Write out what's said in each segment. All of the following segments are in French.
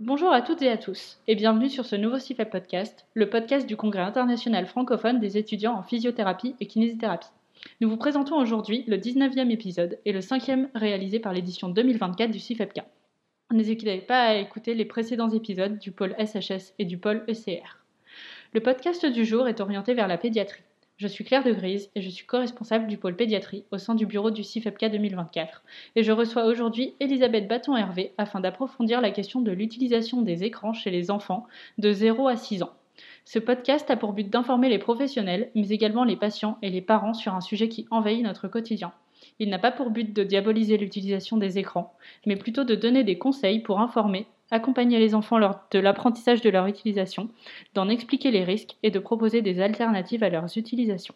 Bonjour à toutes et à tous, et bienvenue sur ce nouveau CIFEP podcast, le podcast du Congrès international francophone des étudiants en physiothérapie et kinésithérapie. Nous vous présentons aujourd'hui le 19e épisode et le 5e réalisé par l'édition 2024 du CIFEPK. N'hésitez pas à écouter les précédents épisodes du pôle SHS et du pôle ECR. Le podcast du jour est orienté vers la pédiatrie. Je suis Claire de Grise et je suis co-responsable du pôle pédiatrie au sein du bureau du CIFEPK 2024. Et je reçois aujourd'hui Elisabeth Bâton-Hervé afin d'approfondir la question de l'utilisation des écrans chez les enfants de 0 à 6 ans. Ce podcast a pour but d'informer les professionnels, mais également les patients et les parents sur un sujet qui envahit notre quotidien. Il n'a pas pour but de diaboliser l'utilisation des écrans, mais plutôt de donner des conseils pour informer, accompagner les enfants lors de l'apprentissage de leur utilisation, d'en expliquer les risques et de proposer des alternatives à leurs utilisations.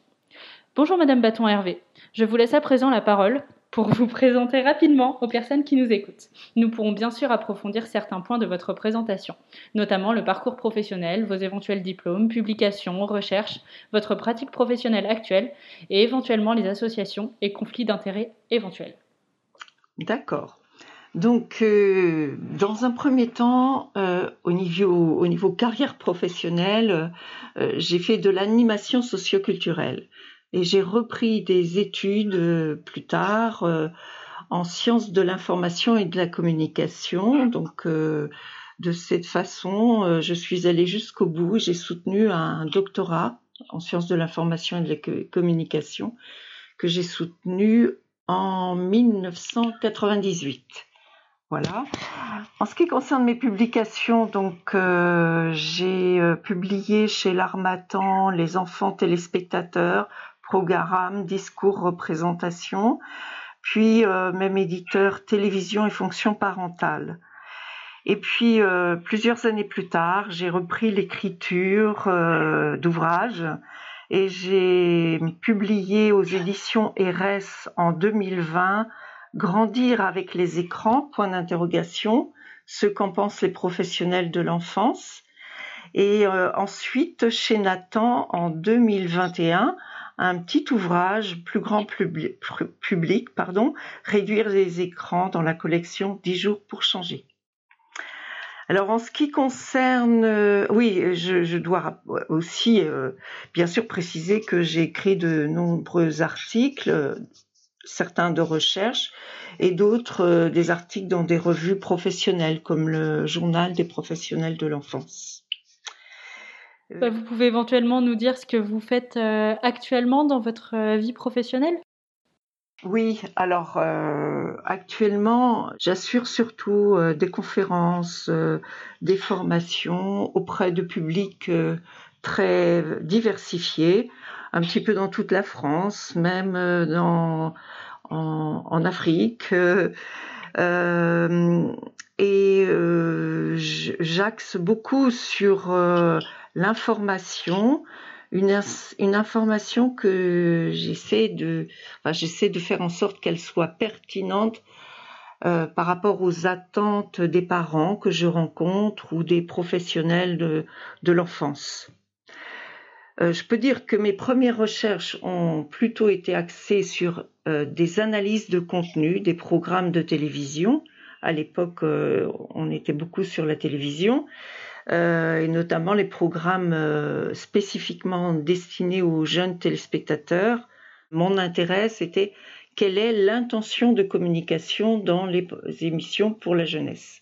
Bonjour Madame Bâton Hervé, je vous laisse à présent la parole pour vous présenter rapidement aux personnes qui nous écoutent. Nous pourrons bien sûr approfondir certains points de votre présentation, notamment le parcours professionnel, vos éventuels diplômes, publications, recherches, votre pratique professionnelle actuelle et éventuellement les associations et conflits d'intérêts éventuels. D'accord. Donc, euh, dans un premier temps, euh, au, niveau, au, niveau, carrière professionnelle, euh, j'ai fait de l'animation socioculturelle et j'ai repris des études plus tard en sciences de l'information et de la communication. Donc, de cette façon, je suis allée jusqu'au bout. J'ai soutenu un doctorat en sciences de l'information et de la communication que j'ai soutenu en 1998. Voilà. En ce qui concerne mes publications, donc euh, j'ai euh, publié chez l'Armatan Les enfants téléspectateurs, programme, discours, représentation, puis euh, même éditeur télévision et fonction parentale. Et puis plusieurs années plus tard, j'ai repris l'écriture d'ouvrages et j'ai publié aux éditions RS en 2020 Grandir avec les écrans, point d'interrogation, ce qu'en pensent les professionnels de l'enfance. Et euh, ensuite, chez Nathan, en 2021, un petit ouvrage, plus grand public, pardon, Réduire les écrans dans la collection 10 jours pour changer. Alors en ce qui concerne, euh, oui, je, dois aussi euh, bien sûr préciser que j'ai écrit de nombreux articles certains de recherche et d'autres euh, des articles dans des revues professionnelles comme le journal des professionnels de l'enfance. Bah, vous pouvez éventuellement nous dire ce que vous faites euh, actuellement dans votre euh, vie professionnelle? Oui, alors actuellement, j'assure surtout des conférences, des formations auprès de publics très diversifiés, un petit peu dans toute la France, même euh, dans, en, Afrique. Euh, euh, et j'axe beaucoup sur l'information, une, information que j'essaie de, j'essaie de faire en sorte qu'elle soit pertinente par rapport aux attentes des parents que je rencontre ou des professionnels de, de l'enfance. Euh, je peux dire que mes premières recherches ont plutôt été axées sur euh, des analyses de contenu, des programmes de télévision. À l'époque, euh, on était beaucoup sur la télévision, et notamment les programmes spécifiquement destinés aux jeunes téléspectateurs. Mon intérêt, c'était quelle est l'intention de communication dans les émissions pour la jeunesse.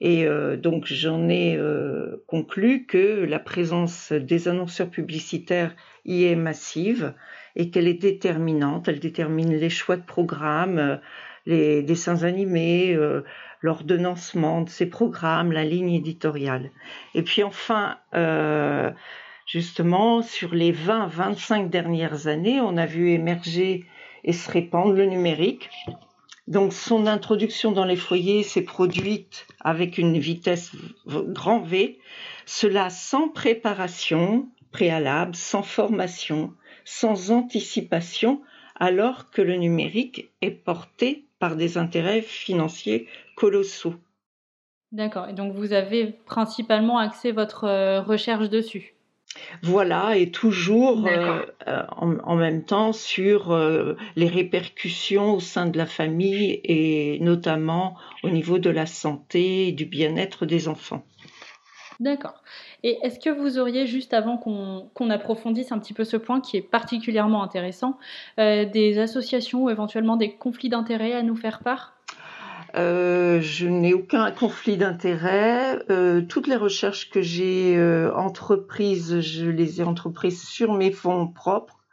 Et euh, donc j'en ai euh, conclu que la présence des annonceurs publicitaires y est massive et qu'elle est déterminante. Elle détermine les choix de programmes, euh, les dessins animés, l'ordonnancement de ces programmes, la ligne éditoriale. Et puis enfin, justement, sur les 20-25 dernières années, on a vu émerger et se répandre le numérique donc son introduction dans les foyers s'est produite avec une vitesse grand V, cela sans préparation préalable, sans formation, sans anticipation, alors que le numérique est porté par des intérêts financiers colossaux. D'accord, et donc vous avez principalement axé votre euh, recherche dessus? Voilà, et toujours euh, euh, en, même temps sur euh, les répercussions au sein de la famille et notamment au niveau de la santé et du bien-être des enfants. D'accord. Et est-ce que vous auriez, juste avant qu'on approfondisse un petit peu ce point qui est particulièrement intéressant, des associations ou éventuellement des conflits d'intérêts à nous faire part? Euh, je n'ai aucun conflit d'intérêt. Euh, toutes les recherches que j'ai euh, entreprises, je les ai entreprises sur mes fonds propres.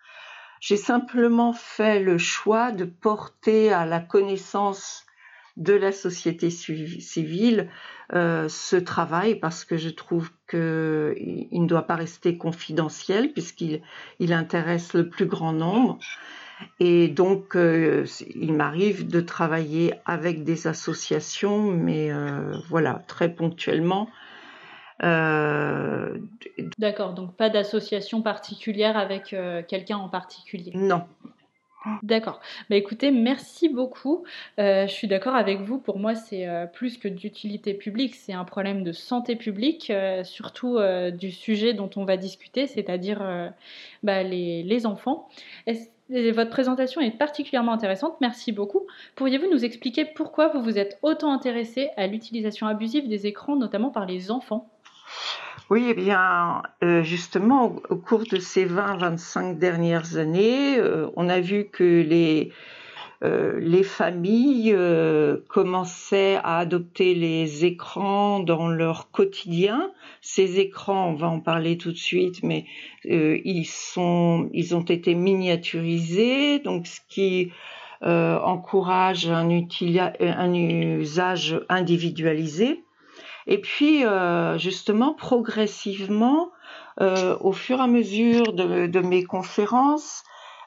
J'ai simplement fait le choix de porter à la connaissance de la société civile ce travail parce que je trouve qu'il ne doit pas rester confidentiel puisqu'il il intéresse le plus grand nombre. Et donc, euh, il m'arrive de travailler avec des associations, mais euh, voilà, très ponctuellement. Euh, D'accord, donc pas d'association particulière avec quelqu'un en particulier. Non, D'accord. Bah, écoutez, merci beaucoup. je suis d'accord avec vous. Pour moi, c'est plus que d'utilité publique, c'est un problème de santé publique, surtout du sujet dont on va discuter, c'est-à-dire bah, les, les, enfants. Est-ce votre présentation est particulièrement intéressante, merci beaucoup. Pourriez-vous nous expliquer pourquoi vous vous êtes autant intéressé à l'utilisation abusive des écrans, notamment par les enfants? Oui, eh bien, euh, justement, au, cours de ces 20-25 dernières années, euh, on a vu que les, euh, les familles euh, commençaient à adopter les écrans dans leur quotidien. Ces écrans, on va en parler tout de suite, mais euh, ils sont, ils ont été miniaturisés, donc ce qui encourage un, un, usage individualisé. Et puis, justement, progressivement, au fur et à mesure de mes conférences,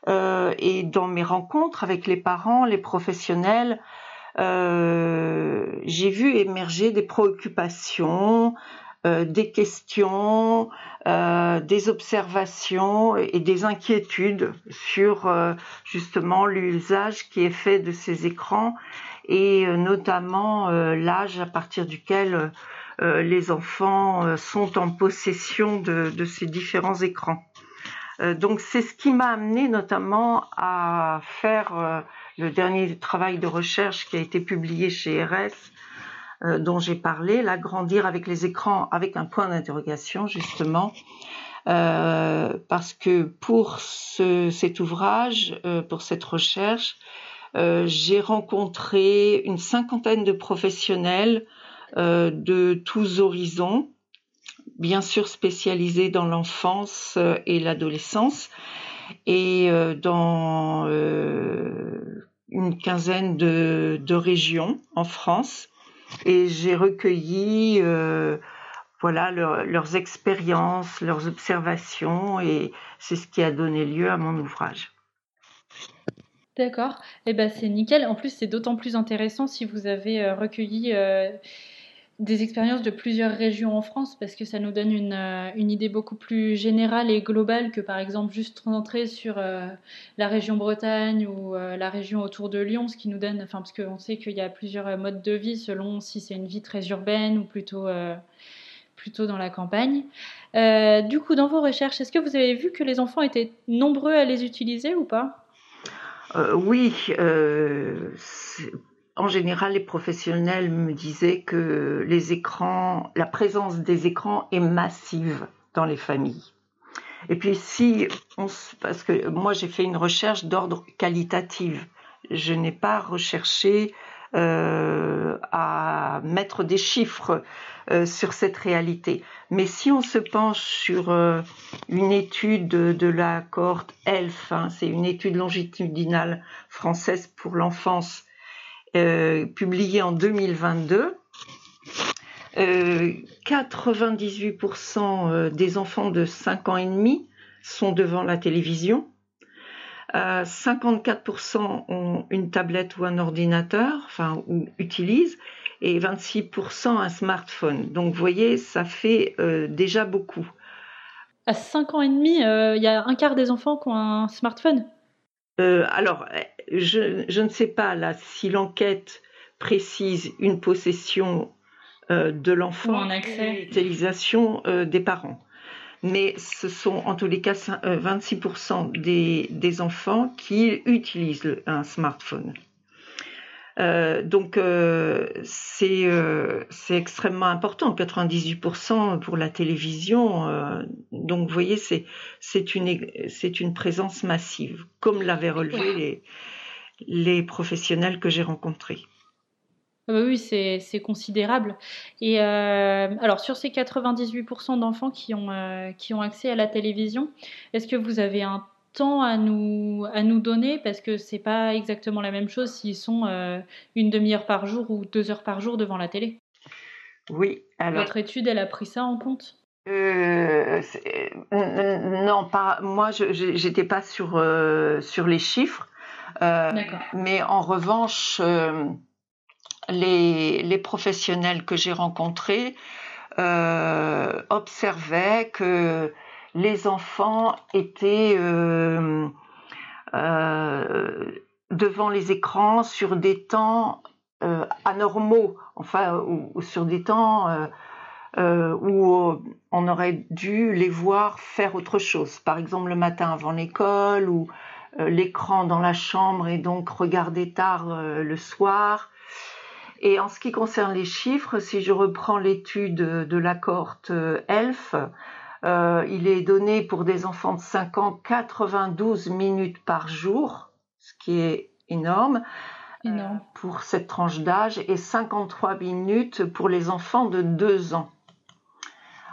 euh, et dans mes rencontres avec les parents, les professionnels, euh, j'ai vu émerger des préoccupations, euh, des questions, des observations et des inquiétudes sur justement l'usage qui est fait de ces écrans et notamment l'âge à partir duquel les enfants sont en possession de ces différents écrans. Euh, donc c'est ce qui m'a amené notamment à faire euh, le dernier travail de recherche qui a été publié chez RS, euh, dont j'ai parlé, l'agrandir avec les écrans avec un point d'interrogation justement. parce que pour cet ouvrage, pour cette recherche, j'ai rencontré une cinquantaine de professionnels de tous horizons, bien sûr spécialisé dans l'enfance euh, et l'adolescence et euh, dans euh, une quinzaine de, régions en France. Et j'ai recueilli voilà leurs expériences, leurs observations et c'est ce qui a donné lieu à mon ouvrage. D'accord, eh ben c'est nickel. En plus, c'est d'autant plus intéressant si vous avez recueilli des expériences de plusieurs régions en France parce que ça nous donne une, euh, idée beaucoup plus générale et globale que par exemple juste rentrer sur euh, la région Bretagne ou euh, la région autour de Lyon, ce qui nous donne, enfin parce qu'on sait qu'il y a plusieurs modes de vie selon si c'est une vie très urbaine ou plutôt, plutôt dans la campagne. du coup, dans vos recherches, est-ce que vous avez vu que les enfants étaient nombreux à les utiliser ou pas? Oui, en général, les professionnels me disaient que les écrans, la présence des écrans est massive dans les familles. Et puis si on, parce que moi j'ai fait une recherche d'ordre qualitatif, je n'ai pas recherché euh, à mettre des chiffres euh, sur cette réalité. Mais si on se penche sur euh, une étude de, la cohorte ELF, hein, c'est une étude longitudinale française pour l'enfance euh, publié en 2022. 98% euh, euh, des enfants de 5 ans et demi sont devant la télévision. 54% ont une tablette ou un ordinateur, enfin, ou utilisent, et 26% un smartphone. Donc, vous voyez, ça fait déjà beaucoup. À 5 ans et demi, il y a un quart des enfants qui ont un smartphone? Alors, je, ne sais pas là si l'enquête précise une possession euh, de l'enfant ou l'utilisation euh, des parents. mais ce sont en tous les cas 26% des, des enfants qui utilisent un smartphone. Euh, donc euh, euh, c'est extrêmement important, 98% pour la télévision. donc vous voyez, c'est une, une présence massive, comme l'avaient relevé les, les professionnels que j'ai rencontrés. Ah bah oui, c'est considérable. Et alors sur ces 98% d'enfants qui ont, qui ont accès à la télévision, est-ce que vous avez un temps à nous, à nous donner parce que c'est pas exactement la même chose s'ils sont euh, une demi-heure par jour ou deux heures par jour devant la télé. Oui. Alors... Votre étude, elle a pris ça en compte? Euh, non, pas moi. J'étais pas sur euh, sur les chiffres, mais en revanche, les les professionnels que j'ai rencontrés observaient que les enfants étaient euh, euh, devant les écrans sur des temps euh, anormaux, enfin, ou, sur des temps où on aurait dû les voir faire autre chose. Par exemple, le matin avant l'école ou l'écran dans la chambre et donc regarder tard le soir. Et en ce qui concerne les chiffres, si je reprends l'étude de la cohorte ELF, euh, il est donné pour des enfants de 5 ans 92 minutes par jour, ce qui est énorme. Euh, pour cette tranche d'âge et 53 minutes pour les enfants de 2 ans.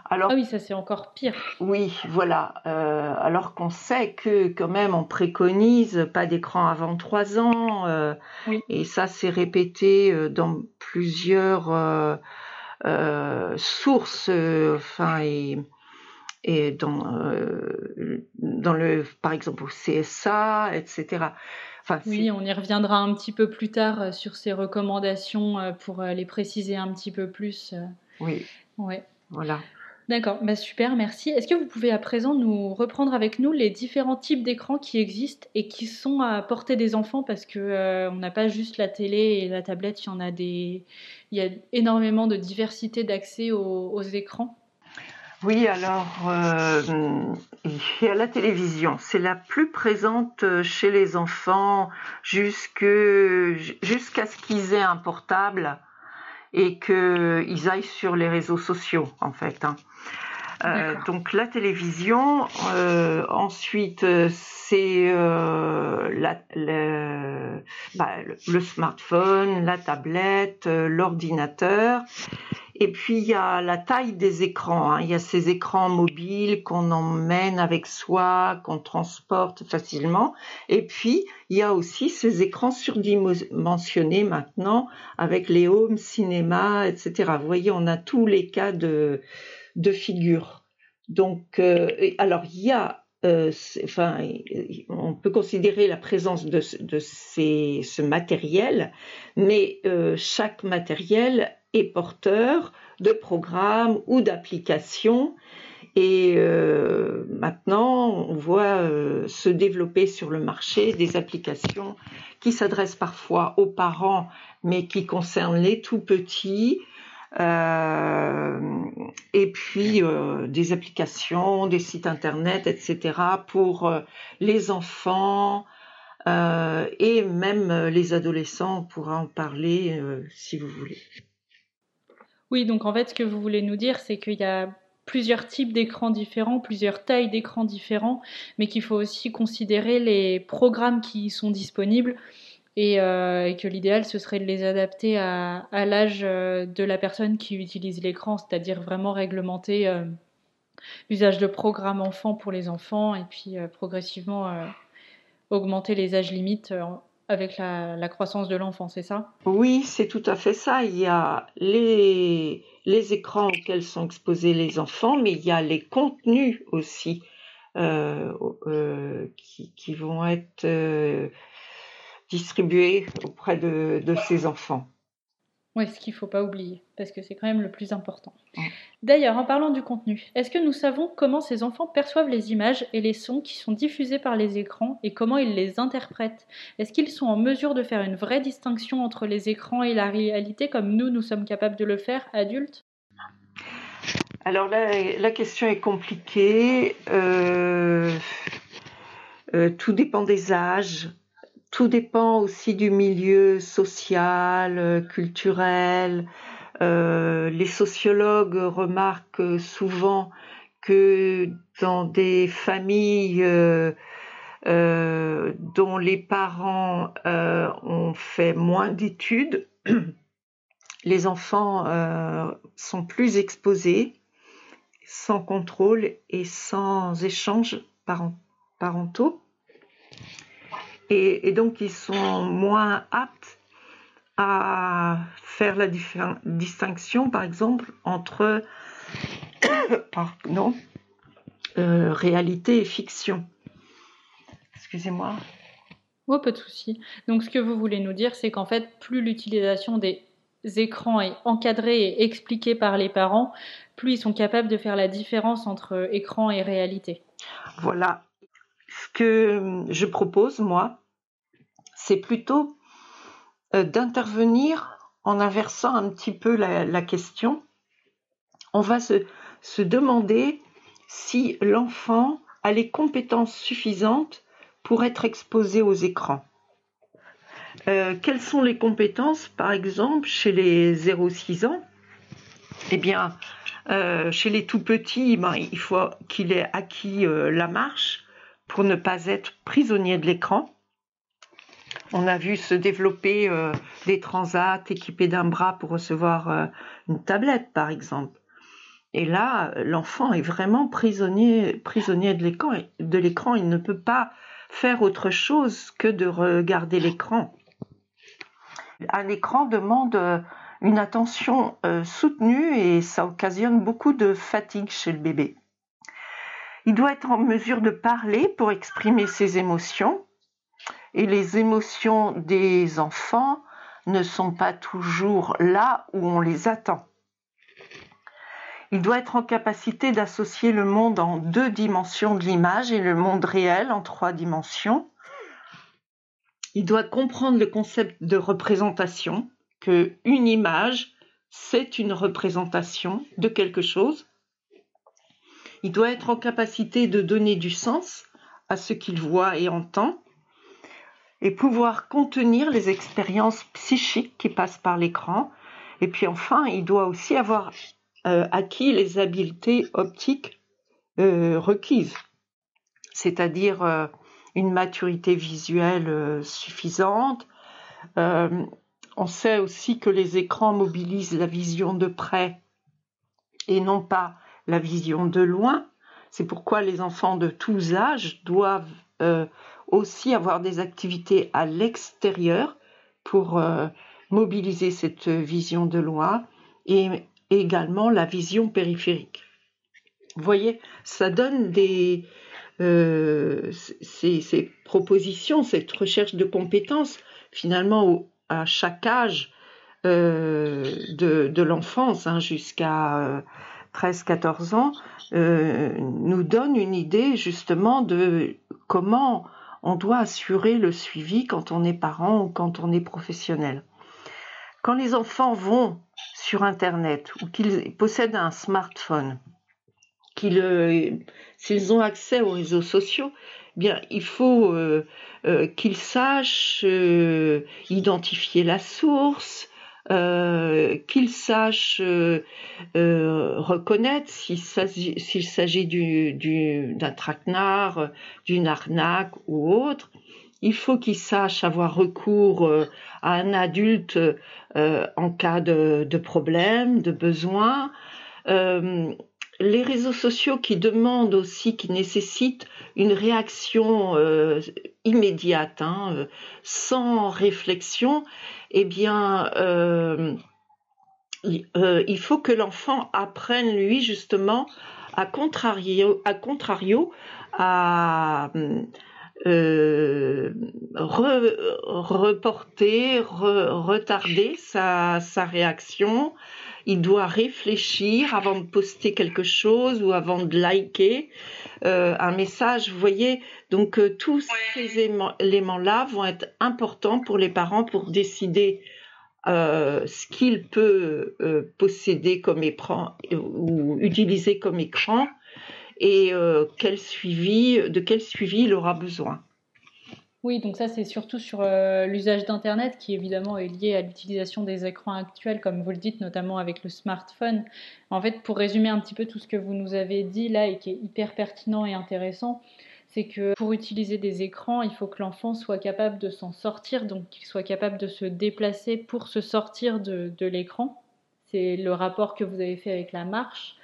Alors, ah oui, ça c'est encore pire. Oui, voilà. Euh, alors qu'on sait que quand même on préconise pas d'écran avant 3 ans. Et ça c'est répété dans plusieurs sources. Enfin, et et dans, euh, dans le, par exemple au CSA, etc. Enfin, oui, on y reviendra un petit peu plus tard euh, sur ces recommandations euh, pour les préciser un petit peu plus. Oui. Ouais. Voilà. D'accord, bah super, merci. Est-ce que vous pouvez à présent nous reprendre avec nous les différents types d'écrans qui existent et qui sont à portée des enfants? Parce que on n'a pas juste la télé et la tablette, il y en a des, il y a énormément de diversité d'accès aux écrans. Oui, alors euh, il y a la télévision. C'est la plus présente chez les enfants jusqu'à ce qu'ils aient un portable et qu'ils aillent sur les réseaux sociaux, en fait. Hein. Euh, donc la télévision, euh, ensuite c'est bah, le, smartphone, la tablette, l'ordinateur, et puis il y a la taille des écrans. Hein. Il y a ces écrans mobiles qu'on emmène avec soi, qu'on transporte facilement. Et puis il y a aussi ces écrans surdimensionnés maintenant avec les home cinéma, etc. Vous voyez, on a tous les cas de, de figure. Donc, euh, alors il y a euh, enfin, on peut considérer la présence de, de ces, ce matériel, mais euh, chaque matériel porteur de programmes ou d'applications. Et euh, maintenant, on voit euh, se développer sur le marché des applications qui s'adressent parfois aux parents, mais qui concernent les tout petits. Euh, et puis des applications, des sites internet, etc. pour les enfants et même les adolescents. On pourra en parler si vous voulez. Oui, donc en fait, ce que vous voulez nous dire, c'est qu'il y a plusieurs types d'écrans différents, plusieurs tailles d'écrans différents, mais qu'il faut aussi considérer les programmes qui sont disponibles et, euh, que l'idéal, ce serait de les adapter à, l'âge euh, de la personne qui utilise l'écran, c'est-à-dire vraiment réglementer euh, l'usage de programmes enfants pour les enfants et puis progressivement augmenter les âges limites avec la, croissance de l'enfant, c'est ça? Oui, c'est tout à fait ça. Il y a les, les écrans auxquels sont exposés les enfants, mais il y a les contenus aussi euh, euh, qui, qui, vont être euh, distribués auprès de, de ces enfants. Oui, ce qu'il ne faut pas oublier, parce que c'est quand même le plus important. D'ailleurs, en parlant du contenu, est-ce que nous savons comment ces enfants perçoivent les images et les sons qui sont diffusés par les écrans et comment ils les interprètent? Est-ce qu'ils sont en mesure de faire une vraie distinction entre les écrans et la réalité comme nous, nous sommes capables de le faire, adultes? Alors là, la question est compliquée. Euh, euh, tout dépend des âges. Tout dépend aussi du milieu social, culturel. Les sociologues remarquent souvent que dans des familles dont les parents ont fait moins d'études, les enfants euh, sont plus exposés, sans contrôle et sans échange parentaux. Et, donc, ils sont moins aptes à faire la distinction, par exemple, entre euh, réalité et fiction. Excusez-moi. Oh, pas de souci. Donc, ce que vous voulez nous dire, c'est qu'en fait, plus l'utilisation des écrans est encadré et expliqué par les parents, plus ils sont capables de faire la différence entre écran et réalité. Voilà. Ce que je propose, moi, c'est plutôt d'intervenir en inversant un petit peu la, question. On va se, demander si l'enfant a les compétences suffisantes pour être exposé aux écrans. Euh, quelles sont les compétences, par exemple, chez les 0-6 ans? Eh bien, euh, chez les tout petits, ben, il faut qu'il ait acquis euh, la marche pour ne pas être prisonnier de l'écran. On a vu se développer des transats équipés d'un bras pour recevoir une tablette, par exemple. Et là, l'enfant est vraiment prisonnier, de l'écran. Il ne peut pas faire autre chose que de regarder l'écran. Un écran demande euh, une attention euh, soutenue et ça occasionne beaucoup de fatigue chez le bébé. Il doit être en mesure de parler pour exprimer ses émotions et les émotions des enfants ne sont pas toujours là où on les attend. Il doit être en capacité d'associer le monde en deux dimensions de l'image et le monde réel en trois dimensions il doit comprendre le concept de représentation, que une image, c'est une représentation de quelque chose. Il doit être en capacité de donner du sens à ce qu'il voit et entend pouvoir contenir les expériences psychiques qui passent par l'écran. Et puis enfin, il doit aussi avoir euh, acquis les habiletés optiques euh, requises, c'est-à-dire euh, une maturité visuelle suffisante. On sait aussi que les écrans mobilisent la vision de près et non pas la vision de loin. C'est pourquoi les enfants de tous âges doivent euh, aussi avoir des activités à l'extérieur pour mobiliser cette vision de loin et également la vision périphérique. Vous voyez, ça donne des, euh, ces, propositions, cette recherche de compétences, finalement, à chaque âge euh, de, l'enfance, hein, jusqu'à 13-14 euh, ans, nous donne une idée justement de comment on doit assurer le suivi quand on est parent ou quand on est professionnel. Quand les enfants vont sur Internet ou qu'ils possèdent un smartphone, qu'ils s'ils ont accès aux réseaux sociaux, eh bien il faut euh, euh, qu'ils sachent euh, identifier la source, qu'ils sachent reconnaître s'il s'agit d'un traquenard, d'une arnaque ou autre. Il faut qu'ils sachent avoir recours à un adulte en cas de, de problème, de besoin les réseaux sociaux qui demandent aussi, qui nécessitent une réaction euh, immédiate, hein, euh, sans réflexion, eh bien, euh, il faut que l'enfant apprenne, lui, justement, à contrario, à, contrario, à reporter, retarder sa, sa réaction, il doit réfléchir avant de poster quelque chose ou avant de liker euh, un message. Vous voyez, donc euh, tous ces éléments-là vont être importants pour les parents pour décider ce qu'il peut posséder comme écran ou utiliser comme écran et quel suivi, de quel suivi il aura besoin. Oui, donc ça c'est surtout sur euh, l'usage d'Internet qui évidemment est lié à l'utilisation des écrans actuels, comme vous le dites, notamment avec le smartphone. En fait, pour résumer un petit peu tout ce que vous nous avez dit là et qui est hyper pertinent et intéressant, c'est que pour utiliser des écrans, il faut que l'enfant soit capable de s'en sortir, donc qu'il soit capable de se déplacer pour se sortir de, l'écran. C'est le rapport que vous avez fait avec la marche.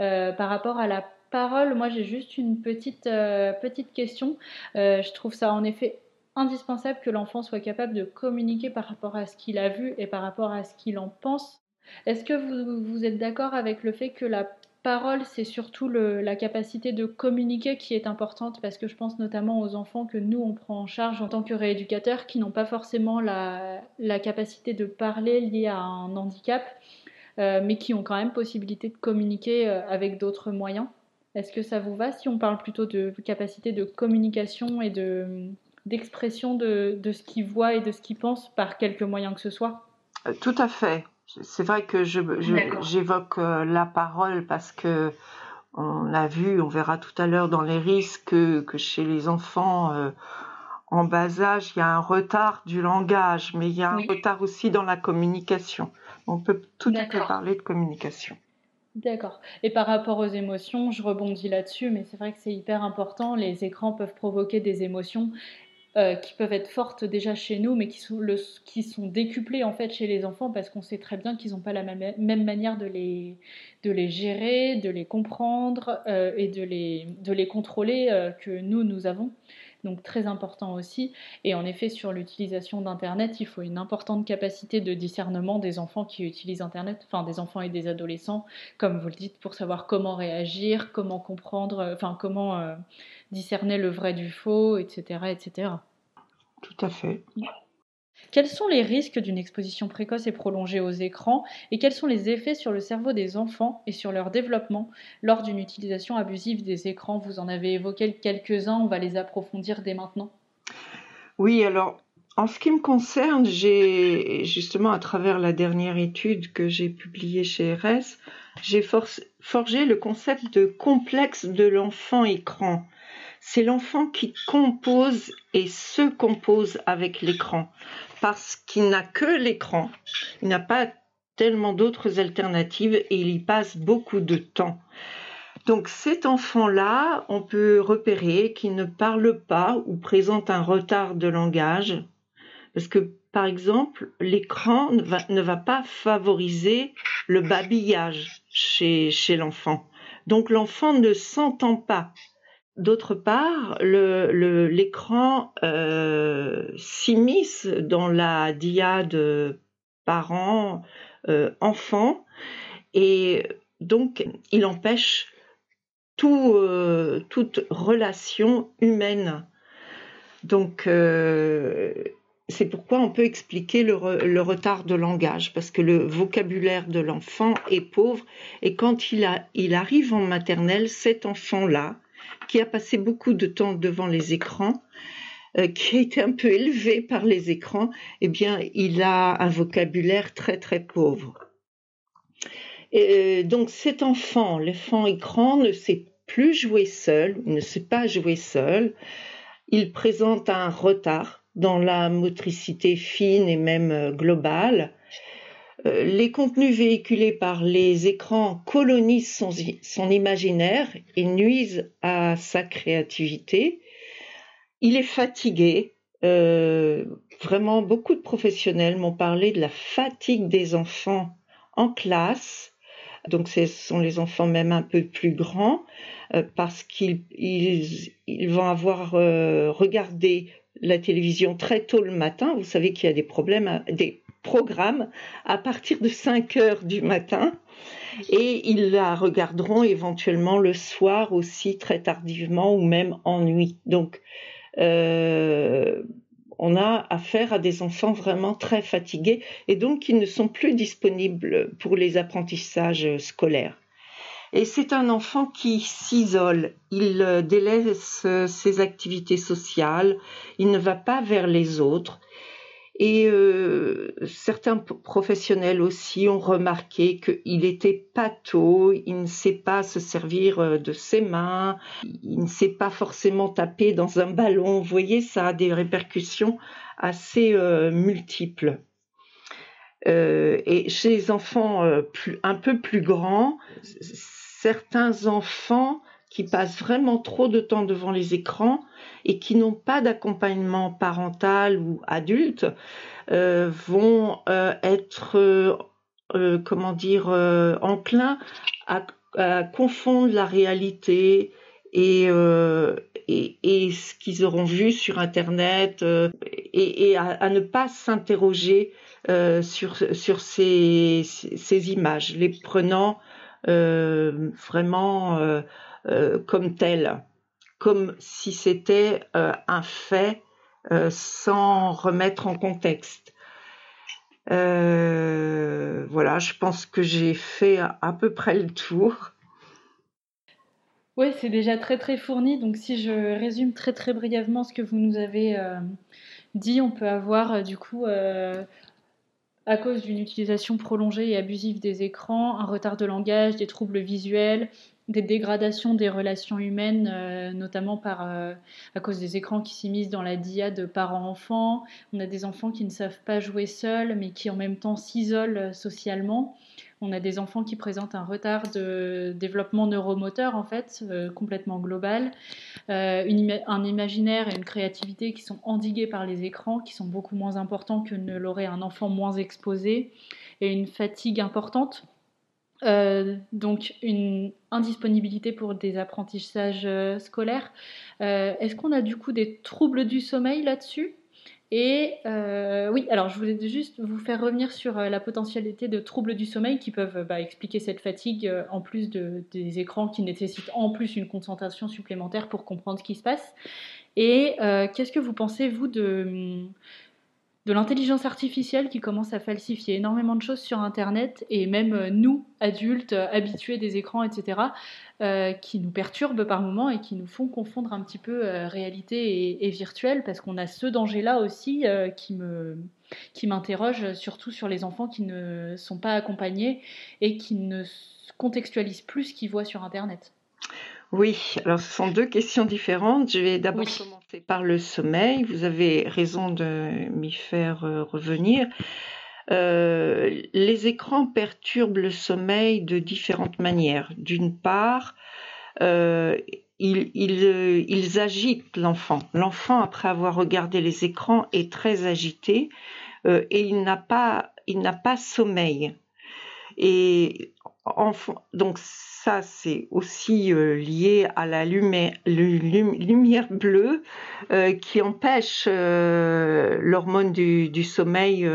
Euh, par rapport à la parole, moi j'ai juste une petite, euh, petite question. Euh, je trouve ça en effet indispensable que l'enfant soit capable de communiquer par rapport à ce qu'il a vu et par rapport à ce qu'il en pense. Est-ce que vous, vous êtes d'accord avec le fait que la parole, c'est surtout la capacité de communiquer qui est importante? Parce que je pense notamment aux enfants que nous, on prend en charge en tant que rééducateurs qui n'ont pas forcément la, capacité de parler liée à un handicap, euh, mais qui ont quand même possibilité de communiquer avec d'autres moyens. Est-ce que ça vous va si on parle plutôt de capacité de communication et de, d'expression de, de, ce qu'ils voient et de ce qu'ils pensent par quelque moyen que ce soit? Euh, Tout à fait. C'est vrai que je, j'évoque euh, la parole parce que on a vu, on verra tout à l'heure dans les risques que, que chez les enfants euh, en bas âge, il y a un retard du langage, mais il y a un retard aussi dans la communication. On peut tout à fait parler de communication. D'accord. Et par rapport aux émotions, je rebondis là-dessus, mais c'est vrai que c'est hyper important. Les écrans peuvent provoquer des émotions euh, qui peuvent être fortes déjà chez nous, mais qui sont, décuplées en fait chez les enfants parce qu'on sait très bien qu'ils n'ont pas la même, manière de les, gérer, de les comprendre euh, et de les, de les contrôler euh, que nous, nous avons donc très important aussi. Et en effet, sur l'utilisation d'Internet, il faut une importante capacité de discernement des enfants qui utilisent Internet, enfin des enfants et des adolescents, comme vous le dites, pour savoir comment réagir, comment comprendre, euh, enfin comment euh, discerner le vrai du faux, etc., etc. Tout à fait. Quels sont les risques d'une exposition précoce et prolongée aux écrans et quels sont les effets sur le cerveau des enfants et sur leur développement lors d'une utilisation abusive des écrans? Vous en avez évoqué quelques-uns, on va les approfondir dès maintenant. Oui, alors en ce qui me concerne, j'ai justement à travers la dernière étude que j'ai publiée chez RS, j'ai forgé le concept de complexe de l'enfant écran c'est l'enfant qui compose et se compose avec l'écran parce qu'il n'a que l'écran, il n'a pas tellement d'autres alternatives et il y passe beaucoup de temps. Donc cet enfant-là, on peut repérer qu'il ne parle pas ou présente un retard de langage parce que par exemple, l'écran ne va, pas favoriser le babillage chez, l'enfant. Donc l'enfant ne s'entend pas D'autre part, l'écran euh, s'immisce dans la diade parents-enfants euh, et donc il empêche euh, toute relation humaine. Donc euh, c'est pourquoi on peut expliquer le, retard de langage, parce que le vocabulaire de l'enfant est pauvre et quand il arrive en maternelle, cet enfant-là, qui a passé beaucoup de temps devant les écrans, euh, qui a été un peu élevé par les écrans, eh bien, il a un vocabulaire très très pauvre. Et euh, donc cet enfant, l'enfant écran, ne sait plus jouer seul, ne sait pas jouer seul. Il présente un retard dans la motricité fine et même euh, globale. Euh, les contenus véhiculés par les écrans colonisent son, imaginaire et nuisent à sa créativité. Il est fatigué. Euh, vraiment, beaucoup de professionnels m'ont parlé de la fatigue des enfants en classe. Donc, ce sont les enfants même un peu plus grands euh, parce qu'ils vont avoir regardé la télévision très tôt le matin. Vous savez qu'il y a des problèmes, des programme à partir de 5 heures du matin et ils la regarderont éventuellement le soir aussi très tardivement ou même en nuit. Donc, euh, on a affaire à des enfants vraiment très fatigués et donc ils ne sont plus disponibles pour les apprentissages scolaires. Et c'est un enfant qui s'isole, il délaisse ses activités sociales, il ne va pas vers les autres, Et euh, certains professionnels aussi ont remarqué qu'il était pâteau, il ne sait pas se servir euh, de ses mains, il ne sait pas forcément taper dans un ballon. Vous voyez, ça a des répercussions assez euh, multiples. et chez les enfants un peu plus grands, certains enfants qui passent vraiment trop de temps devant les écrans et qui n'ont pas d'accompagnement parental ou adulte euh, vont euh, être, euh, comment dire, enclins à, confondre la réalité et, et, ce qu'ils auront vu sur Internet et, à, ne pas s'interroger sur, sur ces, ces, images, les prenant vraiment euh, comme tel, comme si c'était euh, un fait euh, sans remettre en contexte. voilà, je pense que j'ai fait à, peu près le tour. Oui, c'est déjà très très fourni. Donc si je résume très très brièvement ce que vous nous avez dit, on peut avoir du coup à cause d'une utilisation prolongée et abusive des écrans, un retard de langage, des troubles visuels, des dégradations des relations humaines, euh, notamment par, euh, à cause des écrans qui s'immiscent dans la diade parents-enfants. On a des enfants qui ne savent pas jouer seuls, mais qui en même temps s'isolent socialement. On a des enfants qui présentent un retard de développement neuromoteur, en fait, euh, complètement global. un imaginaire et une créativité qui sont endigués par les écrans, qui sont beaucoup moins importants que ne l'aurait un enfant moins exposé. Et une fatigue importante euh, donc une indisponibilité pour des apprentissages euh, scolaires. Euh, est-ce qu'on a du coup des troubles du sommeil là-dessus? Et oui, alors je voulais juste vous faire revenir sur la potentialité de troubles du sommeil qui peuvent bah, expliquer cette fatigue en plus de, des écrans qui nécessitent en plus une concentration supplémentaire pour comprendre ce qui se passe. Et qu'est-ce que vous pensez, vous, de de l'intelligence artificielle qui commence à falsifier énormément de choses sur Internet et même euh, nous, adultes, euh, habitués des écrans, etc., euh, qui nous perturbent par moments et qui nous font confondre un petit peu réalité et, virtuel parce qu'on a ce danger-là aussi qui me qui m'interroge surtout sur les enfants qui ne sont pas accompagnés et qui ne contextualisent plus ce qu'ils voient sur Internet. Oui, alors ce sont deux questions différentes. Je vais d'abord commencer par le sommeil. Vous avez raison de m'y faire euh, revenir. Euh, les écrans perturbent le sommeil de différentes manières. D'une part, euh, ils, ils, agitent l'enfant. L'enfant, après avoir regardé les écrans, est très agité et il n'a pas, il n'a pas sommeil. Et donc ça, c'est aussi euh, lié à la lumière, bleue euh, qui empêche euh, l'hormone du, sommeil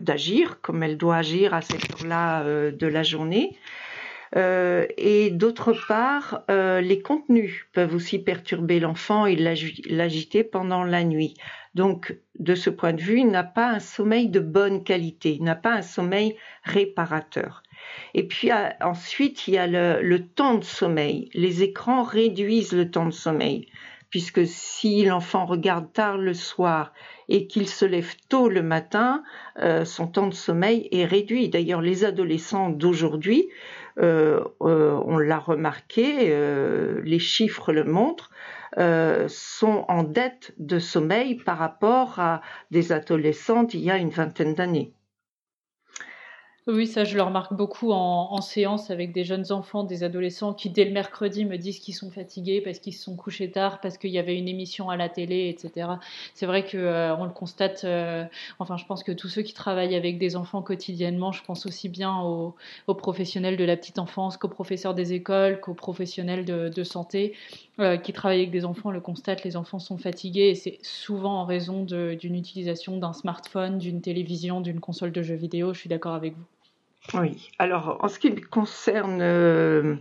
d'agir comme elle doit agir à cette heure-là de la journée. et d'autre part, les contenus peuvent aussi perturber l'enfant et l'agiter pendant la nuit. Donc, de ce point de vue, il n'a pas un sommeil de bonne qualité, il n'a pas un sommeil réparateur. Et puis ensuite, il y a le, temps de sommeil. Les écrans réduisent le temps de sommeil, puisque si l'enfant regarde tard le soir et qu'il se lève tôt le matin, euh, son temps de sommeil est réduit. D'ailleurs, les adolescents d'aujourd'hui, euh, euh, on l'a remarqué, les chiffres le montrent, euh, sont en dette de sommeil par rapport à des adolescentes il y a une vingtaine d'années. Oui, ça, je le remarque beaucoup en, séance avec des jeunes enfants, des adolescents qui, dès le mercredi, me disent qu'ils sont fatigués parce qu'ils se sont couchés tard, parce qu'il y avait une émission à la télé, etc. C'est vrai qu'on euh, on le constate. Euh, enfin, je pense que tous ceux qui travaillent avec des enfants quotidiennement, je pense aussi bien aux, professionnels de la petite enfance qu'aux professeurs des écoles, qu'aux professionnels de, santé euh, qui travaillent avec des enfants, le constatent. Les enfants sont fatigués et c'est souvent en raison d'une utilisation d'un smartphone, d'une télévision, d'une console de jeux vidéo. Je suis d'accord avec vous. Oui, alors en ce qui concerne euh,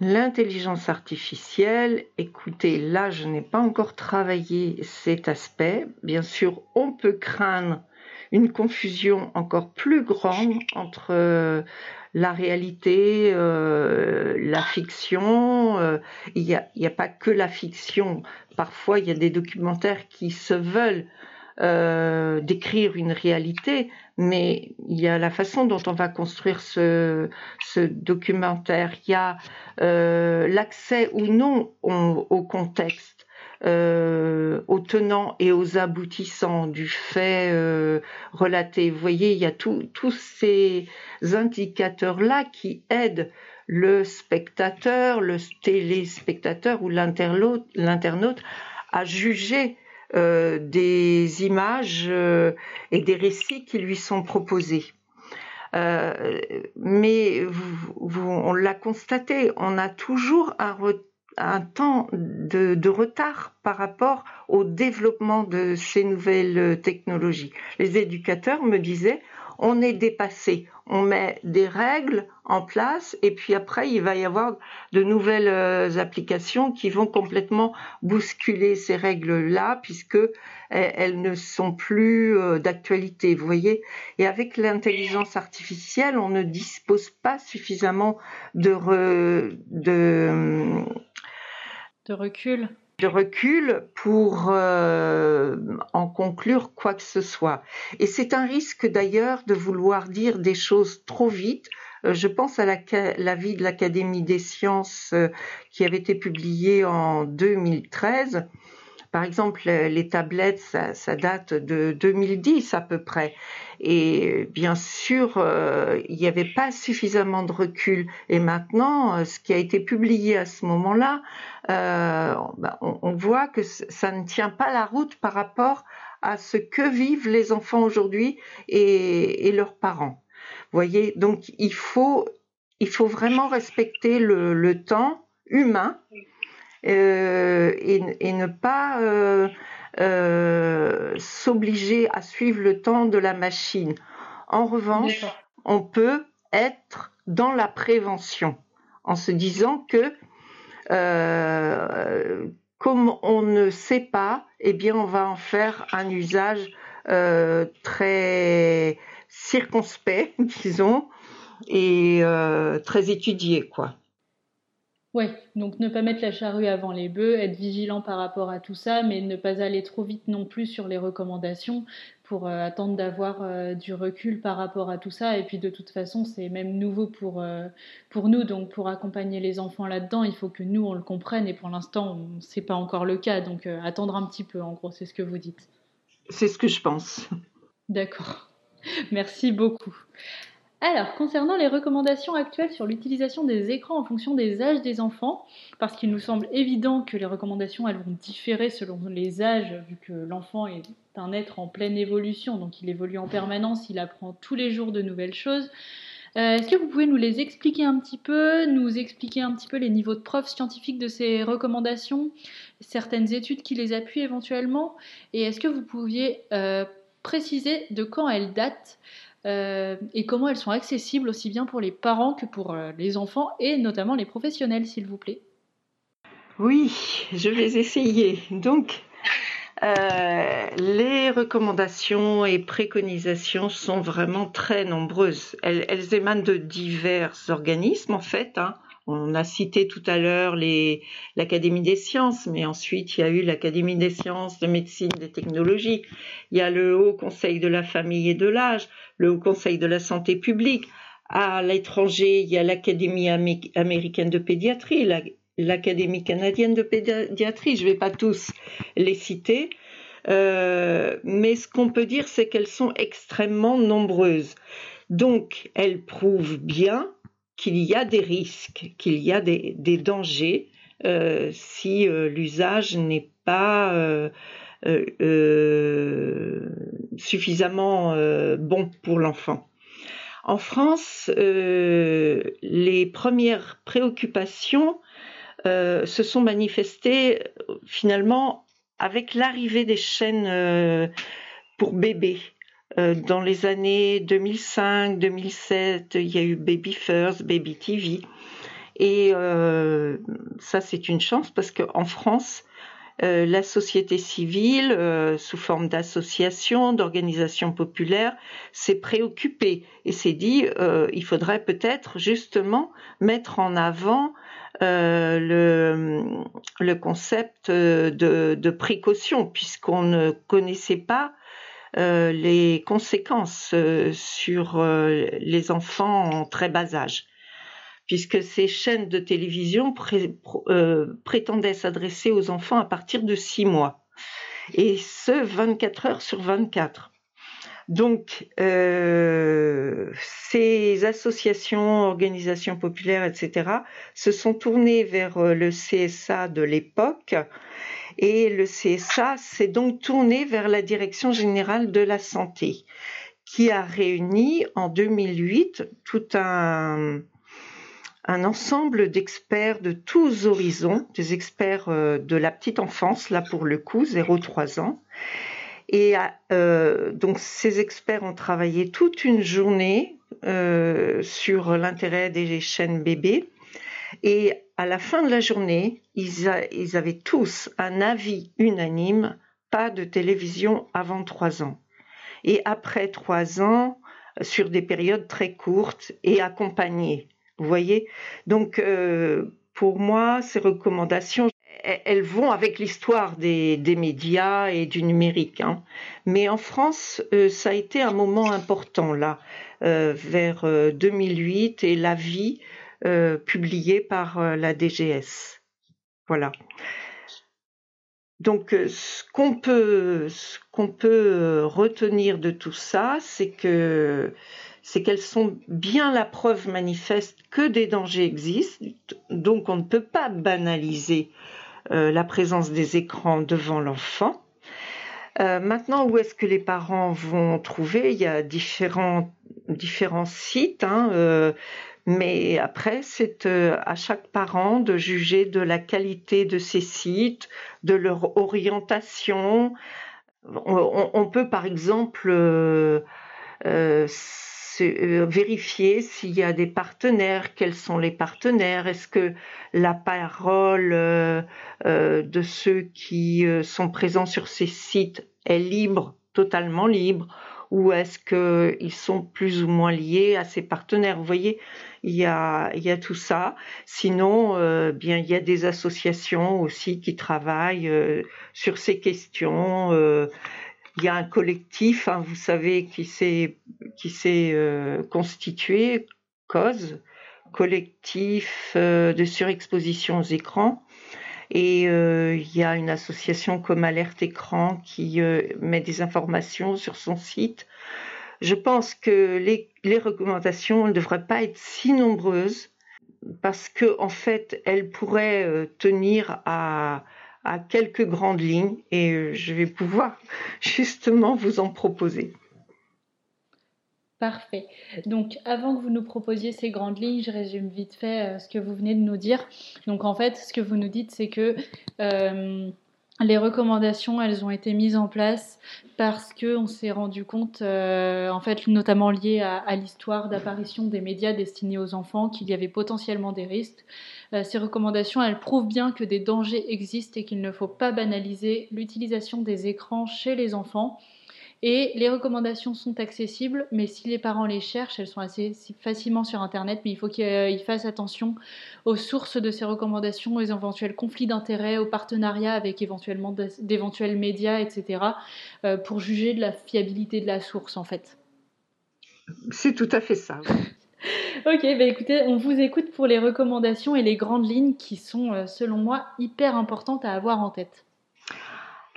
l'intelligence artificielle, écoutez, là je n'ai pas encore travaillé cet aspect. Bien sûr, on peut craindre une confusion encore plus grande entre la réalité, la fiction. il n'y a, pas que la fiction. Parfois, il y a des documentaires qui se veulent euh, d'écrire une réalité, mais il y a la façon dont on va construire ce, ce documentaire, il y a euh, l'accès ou non au, contexte, euh, aux tenants et aux aboutissants du fait euh, relaté. Vous voyez, il y a tous ces indicateurs-là qui aident le spectateur, le téléspectateur ou l'internaute à juger euh, des images euh, et des récits qui lui sont proposés. Euh, mais on l'a constaté, on a toujours un, temps de, retard par rapport au développement de ces nouvelles technologies. Les éducateurs me disaient, on est dépassé. On met des règles en place et puis après il va y avoir de nouvelles euh, applications qui vont complètement bousculer ces règles-là puisque elles, ne sont plus euh, d'actualité. Vous voyez Et avec l'intelligence artificielle, on ne dispose pas suffisamment de, de, de recul de recul pour euh, en conclure quoi que ce soit. Et c'est un risque d'ailleurs de vouloir dire des choses trop vite. Euh, je pense à l'avis de l'Académie des sciences euh, qui avait été publié en 2013 par exemple, les tablettes, ça, date de 2010 à peu près. Et bien sûr, euh, il n'y avait pas suffisamment de recul. Et maintenant, euh, ce qui a été publié à ce moment-là, euh, ben, on, voit que ça ne tient pas la route par rapport à ce que vivent les enfants aujourd'hui et, leurs parents. Voyez, donc il faut vraiment respecter le temps humain euh, et, ne pas euh, euh, s'obliger à suivre le temps de la machine. En revanche, on peut être dans la prévention en se disant que comme on ne sait pas, eh bien on va en faire un usage très circonspect, disons, et très étudié, quoi. Oui, donc ne pas mettre la charrue avant les bœufs, être vigilant par rapport à tout ça, mais ne pas aller trop vite non plus sur les recommandations pour euh, attendre d'avoir euh, du recul par rapport à tout ça. Et puis de toute façon, c'est même nouveau pour, euh, pour nous, donc pour accompagner les enfants là-dedans, il faut que nous, on le comprenne, et pour l'instant, ce n'est pas encore le cas, donc attendre un petit peu, en gros, c'est ce que vous dites. C'est ce que je pense. D'accord. Merci beaucoup. Alors, concernant les recommandations actuelles sur l'utilisation des écrans en fonction des âges des enfants, parce qu'il nous semble évident que les recommandations elles vont différer selon les âges, vu que l'enfant est un être en pleine évolution, donc il évolue en permanence, il apprend tous les jours de nouvelles choses. Euh, est-ce que vous pouvez nous les expliquer un petit peu, nous expliquer un petit peu les niveaux de preuves scientifiques de ces recommandations, certaines études qui les appuient éventuellement, et est-ce que vous pouviez euh, préciser de quand elles datent euh, et comment elles sont accessibles aussi bien pour les parents que pour euh, les enfants et notamment les professionnels, s'il vous plaît. Oui, je vais essayer. Donc, euh, les recommandations et préconisations sont vraiment très nombreuses. Elles, émanent de divers organismes, en fait. Hein. On a cité tout à l'heure l'Académie des sciences, mais ensuite il y a eu l'Académie des sciences, de médecine, des technologies. Il y a le Haut Conseil de la famille et de l'âge, le Haut Conseil de la santé publique. À l'étranger, il y a l'Académie américaine de pédiatrie, l'Académie canadienne de pédiatrie. Je ne vais pas tous les citer. Euh, mais ce qu'on peut dire, c'est qu'elles sont extrêmement nombreuses. Donc, elles prouvent bien qu'il y a des risques, qu'il y a des, dangers euh, si euh, l'usage n'est pas euh, suffisamment bon pour l'enfant. En France, les premières préoccupations se sont manifestées finalement avec l'arrivée des chaînes pour bébés. Euh, dans les années 2005, 2007, il y a eu Baby First, Baby TV. Et euh, ça, c'est une chance parce qu'en France, euh, la société civile, euh, sous forme d'associations, d'organisations populaires, s'est préoccupée et s'est dit euh, il faudrait peut-être justement mettre en avant le, le, concept de, de précaution, puisqu'on ne connaissait pas les conséquences sur les enfants en très bas âge puisque ces chaînes de télévision euh, prétendaient s'adresser aux enfants à partir de 6 mois, et ce 24 heures sur 24. Donc, euh, ces associations, organisations populaires, etc., se sont tournées vers euh, le CSA de l'époque, et le CSA s'est donc tourné vers la Direction générale de la santé, qui a réuni en 2008 tout un, ensemble d'experts de tous horizons, des experts euh, de la petite enfance, là pour le coup, 0-3 ans. Et euh, donc ces experts ont travaillé toute une journée euh, sur l'intérêt des chaînes bébés. Et à la fin de la journée, ils, avaient tous un avis unanime, pas de télévision avant 3 ans. Et après 3 ans, sur des périodes très courtes et accompagnées. Vous voyez? Donc, euh, pour moi, ces recommandations, elles vont avec l'histoire des, médias et du numérique. Hein. Mais en France, euh, ça a été un moment important, là, euh, vers 2008 et l'avis publié par la DGS. Voilà. Donc, ce qu'on peut, qu'on peut retenir de tout ça, c'est que c'est qu'elles sont bien la preuve manifeste que des dangers existent, donc on ne peut pas banaliser euh, la présence des écrans devant l'enfant. Euh, maintenant, où est-ce que les parents vont trouver? Il y a différents, différents sites, hein, euh, mais après, c'est à chaque parent de juger de la qualité de ces sites, de leur orientation. On, peut, par exemple, euh, vérifier s'il y a des partenaires, quels sont les partenaires, est-ce que la parole euh, euh, de ceux qui sont présents sur ces sites est libre, totalement libre, ou est-ce qu'ils sont plus ou moins liés à ces partenaires? Vous voyez, il y a, tout ça. Sinon, bien, il y a des associations aussi qui travaillent sur ces questions il y a un collectif, hein, vous savez, qui s'est euh, constitué, cause collectif euh, de surexposition aux écrans. Et euh, il y a une association comme Alerte Écran qui met des informations sur son site. Je pense que les, recommandations ne devraient pas être si nombreuses parce que en fait, elles pourraient tenir à quelques grandes lignes et euh, je vais pouvoir justement vous en proposer. Parfait. Donc avant que vous nous proposiez ces grandes lignes, je résume vite fait euh, ce que vous venez de nous dire. Donc en fait, ce que vous nous dites, c'est que euh, les recommandations, elles ont été mises en place parce qu'on s'est rendu compte, euh, en fait, notamment lié à, l'histoire d'apparition des médias destinés aux enfants, qu'il y avait potentiellement des risques. Ces recommandations, elles prouvent bien que des dangers existent et qu'il ne faut pas banaliser l'utilisation des écrans chez les enfants. Et les recommandations sont accessibles, mais si les parents les cherchent, elles sont assez facilement sur Internet, mais il faut qu'ils fassent attention aux sources de ces recommandations, aux éventuels conflits d'intérêts, aux partenariats avec éventuellement d'éventuels médias, etc., euh, pour juger de la fiabilité de la source, en fait. C'est tout à fait ça. ok, bah écoutez, on vous écoute pour les recommandations et les grandes lignes qui sont, euh, selon moi, hyper importantes à avoir en tête.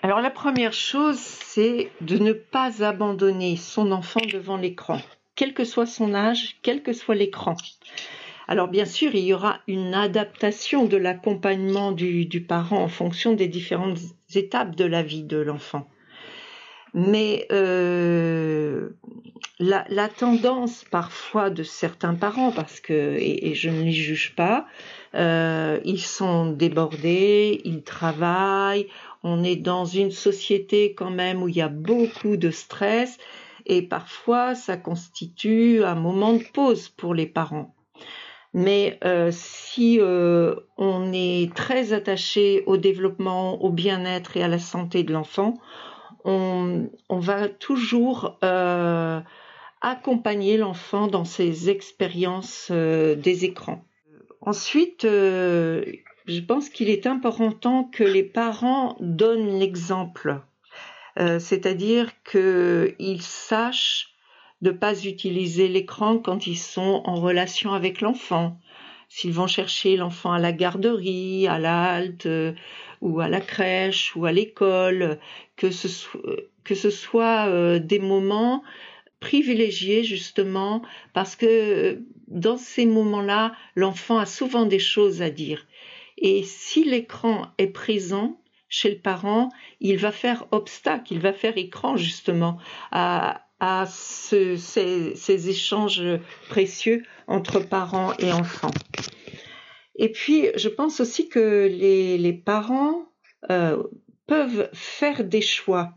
Alors la première chose, c'est de ne pas abandonner son enfant devant l'écran, quel que soit son âge, quel que soit l'écran. Alors bien sûr, il y aura une adaptation de l'accompagnement du, parent en fonction des différentes étapes de la vie de l'enfant. Mais euh, la, tendance parfois de certains parents, parce que, et, je ne les juge pas, euh, ils sont débordés, ils travaillent, on est dans une société quand même où il y a beaucoup de stress et parfois ça constitue un moment de pause pour les parents. Mais euh, si euh, on est très attaché au développement, au bien-être et à la santé de l'enfant, on, va toujours euh, accompagner l'enfant dans ses expériences des écrans. Ensuite, je pense qu'il est important que les parents donnent l'exemple, c'est-à-dire qu'ils sachent de pas utiliser l'écran quand ils sont en relation avec l'enfant. S'ils vont chercher l'enfant à la garderie, à la halte, euh, ou à la crèche, ou à l'école, que ce soit, que ce soit euh, des moments privilégiés justement parce que euh, dans ces moments-là, l'enfant a souvent des choses à dire. Et si l'écran est présent chez le parent, il va faire obstacle, il va faire écran justement à, ces, échanges précieux entre parents et enfants. Et puis, je pense aussi que les, parents euh, peuvent faire des choix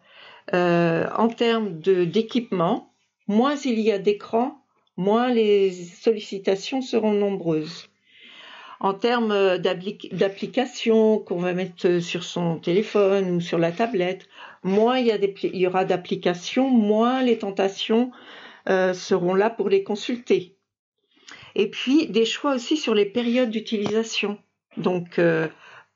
euh, en termes d'équipement. moins il y a d'écrans, moins les sollicitations seront nombreuses en termes d'applications qu'on va mettre sur son téléphone ou sur la tablette, moins il y, aura d'applications, moins les tentations euh, seront là pour les consulter. Et puis des choix aussi sur les périodes d'utilisation. Donc euh,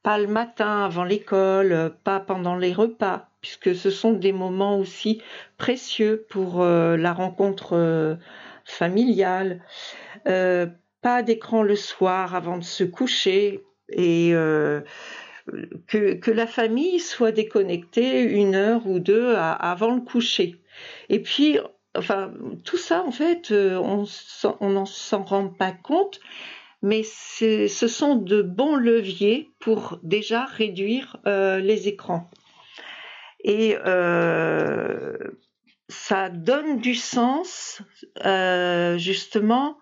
pas le matin avant l'école, pas pendant les repas, puisque ce sont des moments aussi précieux pour euh, la rencontre familiale pas d'écran le soir avant de se coucher et euh, que, la famille soit déconnectée une heure ou deux avant le coucher. Et puis, enfin, tout ça, en fait, euh, on n'en s'en rend pas compte, mais ce sont de bons leviers pour déjà réduire euh, les écrans. Et ça donne du sens, justement,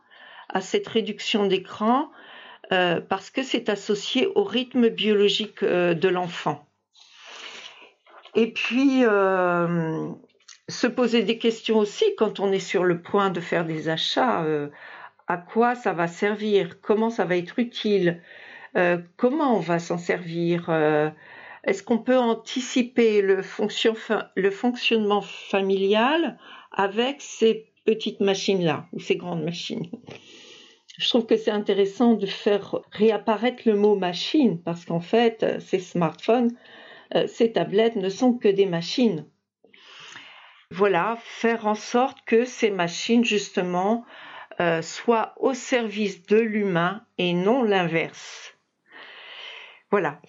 à cette réduction d'écran euh, parce que c'est associé au rythme biologique euh, de l'enfant. Et puis, euh, se poser des questions aussi quand on est sur le point de faire des achats. à quoi ça va servir Comment ça va être utile Comment on va s'en servir Est-ce qu'on peut anticiper le, le fonctionnement familial avec ces petites machines-là ou ces grandes machines? Je trouve que c'est intéressant de faire réapparaître le mot machine parce qu'en fait, ces smartphones, euh, ces tablettes ne sont que des machines. Voilà, faire en sorte que ces machines, justement, euh, soient au service de l'humain et non l'inverse. Voilà.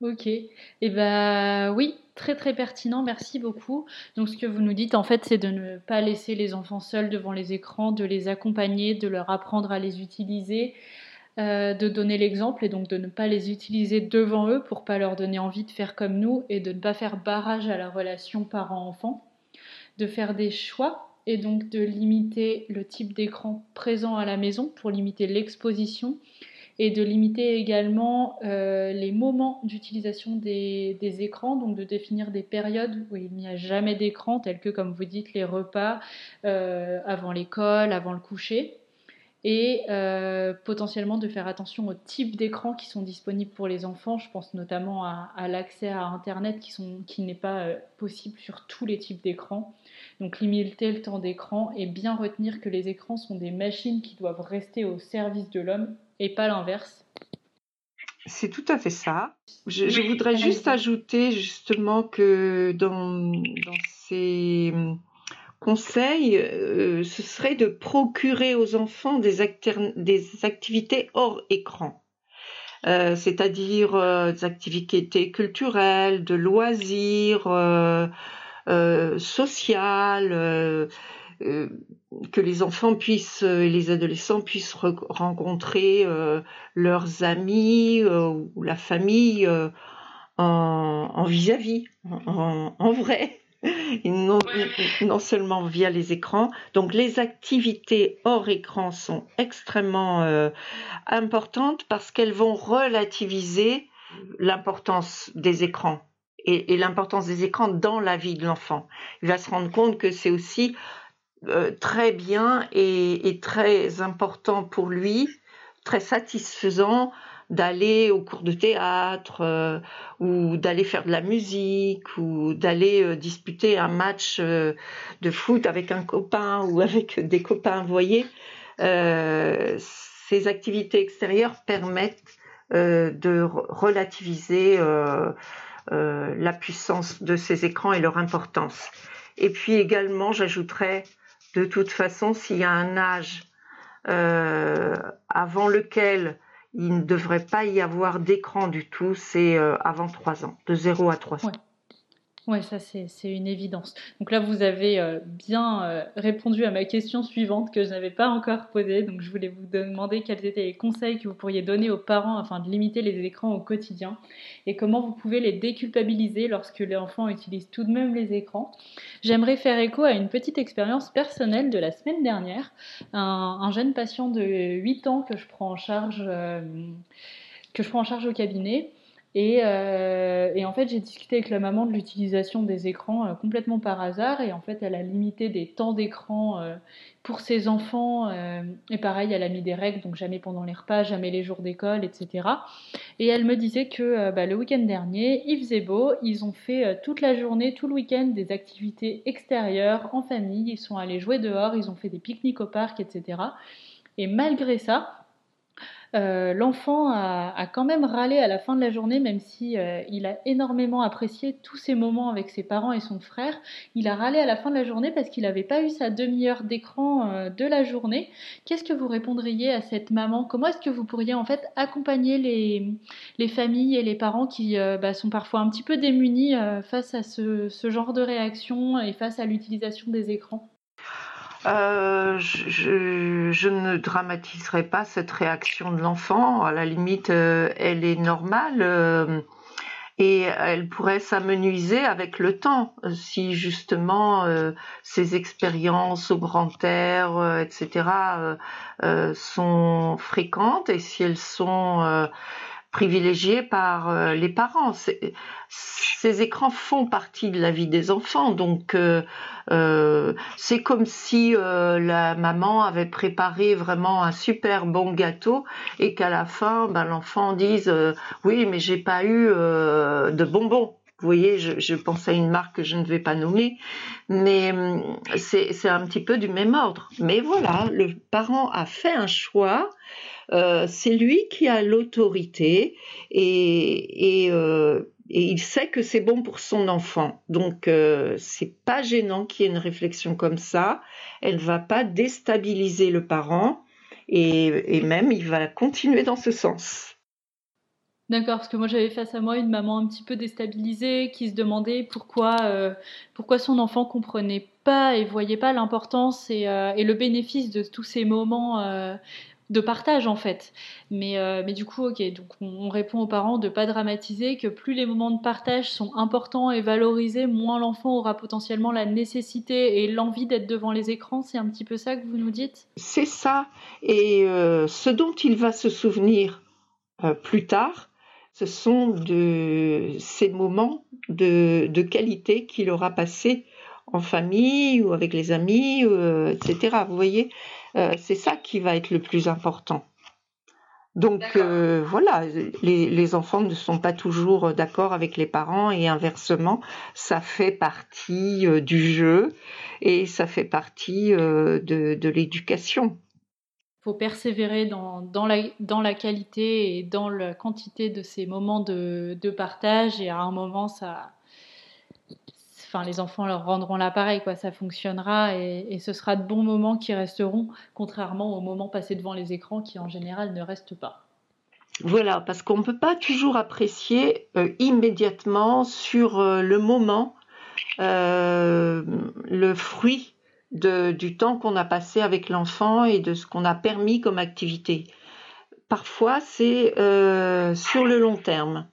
Ok. Et eh ben oui, très très pertinent, merci beaucoup. Donc ce que vous nous dites en fait, c'est de ne pas laisser les enfants seuls devant les écrans, de les accompagner, de leur apprendre à les utiliser, euh, de donner l'exemple et donc de ne pas les utiliser devant eux pour pas leur donner envie de faire comme nous et de ne pas faire barrage à la relation parent-enfant, de faire des choix et donc de limiter le type d'écran présent à la maison pour limiter l'exposition et de limiter également euh, les moments d'utilisation des, écrans, donc de définir des périodes où il n'y a jamais d'écran, tels que, comme vous dites, les repas euh, avant l'école, avant le coucher, et euh, potentiellement de faire attention aux types d'écrans qui sont disponibles pour les enfants. Je pense notamment à, l'accès à Internet qui, qui n'est pas possible sur tous les types d'écrans. Donc limiter le temps d'écran et bien retenir que les écrans sont des machines qui doivent rester au service de l'homme et pas l'inverse. C'est tout à fait ça. Je, voudrais juste ajouter justement que dans, ces hum, conseils, euh, ce serait de procurer aux enfants des, activités hors écran. Euh, c'est-à-dire euh, des activités culturelles, de loisirs, sociales, euh, que les enfants puissent et euh, les adolescents puissent rencontrer euh, leurs amis ou la famille en vis-à-vis, en, vrai. non, non, seulement via les écrans. Donc les activités hors écran sont extrêmement importantes parce qu'elles vont relativiser l'importance des écrans et, et l'importance des écrans dans la vie de l'enfant. Il va se rendre compte que c'est aussi très bien et, très important pour lui, très satisfaisant d'aller au cours de théâtre euh, ou d'aller faire de la musique ou d'aller euh, disputer un match euh, de foot avec un copain ou avec des copains, vous voyez. ces activités extérieures permettent de relativiser la puissance de ces écrans et leur importance. Et puis également, j'ajouterais, de toute façon, s'il y a un âge avant lequel il ne devrait pas y avoir d'écran du tout, c'est euh, avant 3 ans, de 0 à 3 ans. Oui, ça c'est une évidence. Donc là, vous avez euh, bien euh, répondu à ma question suivante que je n'avais pas encore posée. Donc je voulais vous demander quels étaient les conseils que vous pourriez donner aux parents afin de limiter les écrans au quotidien et comment vous pouvez les déculpabiliser lorsque les enfants utilisent tout de même les écrans. J'aimerais faire écho à une petite expérience personnelle de la semaine dernière. Un, jeune patient de 8 ans euh, que je prends en charge au cabinet euh, et, en fait, j'ai discuté avec la maman de l'utilisation des écrans euh, complètement par hasard. Et en fait, elle a limité des temps d'écran euh, pour ses enfants. et pareil, elle a mis des règles, donc jamais pendant les repas, jamais les jours d'école, etc. Et elle me disait que bah, le week-end dernier, il faisait beau. Ils ont fait toute la journée, tout le week-end, des activités extérieures en famille. Ils sont allés jouer dehors, ils ont fait des pique-niques au parc, etc. Et malgré ça, euh, l'enfant a, quand même râlé à la fin de la journée, même si euh, il a énormément apprécié tous ces moments avec ses parents et son frère. Il a râlé à la fin de la journée parce qu'il n'avait pas eu sa demi-heure d'écran euh, de la journée. Qu'est-ce que vous répondriez à cette maman? Comment est-ce que vous pourriez en fait accompagner les, familles et les parents qui bah, sont parfois un petit peu démunis face à ce genre de réaction et face à l'utilisation des écrans? Euh, je, ne dramatiserai pas cette réaction de l'enfant. À la limite, euh, elle est normale euh, et elle pourrait s'amenuiser avec le temps si justement ces expériences au grand air, etc., sont fréquentes et si elles sont privilégié par euh, les parents. Ces écrans font partie de la vie des enfants, donc euh, euh, c'est comme si la maman avait préparé vraiment un super bon gâteau et qu'à la fin, ben, l'enfant dise oui, mais j'ai pas eu de bonbons. Vous voyez, je, je, pense à une marque que je ne vais pas nommer, mais c'est un petit peu du même ordre. Mais voilà, le parent a fait un choix euh, c'est lui qui a l'autorité et, euh, il sait que c'est bon pour son enfant. Donc euh, c'est pas gênant qu'il y ait une réflexion comme ça. Elle ne va pas déstabiliser le parent et, même il va continuer dans ce sens. D'accord, parce que moi j'avais face à moi une maman un petit peu déstabilisée qui se demandait pourquoi, pourquoi son enfant comprenait pas et voyait pas l'importance et, et, le bénéfice de tous ces moments de partage en fait. Mais, euh, mais du coup, ok, donc on, répond aux parents de pas dramatiser, que plus les moments de partage sont importants et valorisés, moins l'enfant aura potentiellement la nécessité et l'envie d'être devant les écrans. C'est un petit peu ça que vous nous dites? C'est ça. Et euh, ce dont il va se souvenir euh, plus tard, ce sont de ces moments de, de qualité qu'il aura passé en famille ou avec les amis, etc. Vous voyez? Euh, c'est ça qui va être le plus important. Donc euh, voilà, les, enfants ne sont pas toujours d'accord avec les parents et inversement, ça fait partie euh, du jeu et ça fait partie de, l'éducation. Il faut persévérer dans, la, qualité et dans la quantité de ces moments de, de partage et à un moment, ça, enfin, les enfants leur rendront l'appareil, quoi. Ça fonctionnera et, ce sera de bons moments qui resteront, contrairement aux moments passés devant les écrans qui en général ne restent pas. Voilà, parce qu'on ne peut pas toujours apprécier euh, immédiatement sur euh, le moment euh, le fruit du temps qu'on a passé avec l'enfant et de ce qu'on a permis comme activité. Parfois, c'est sur le long terme.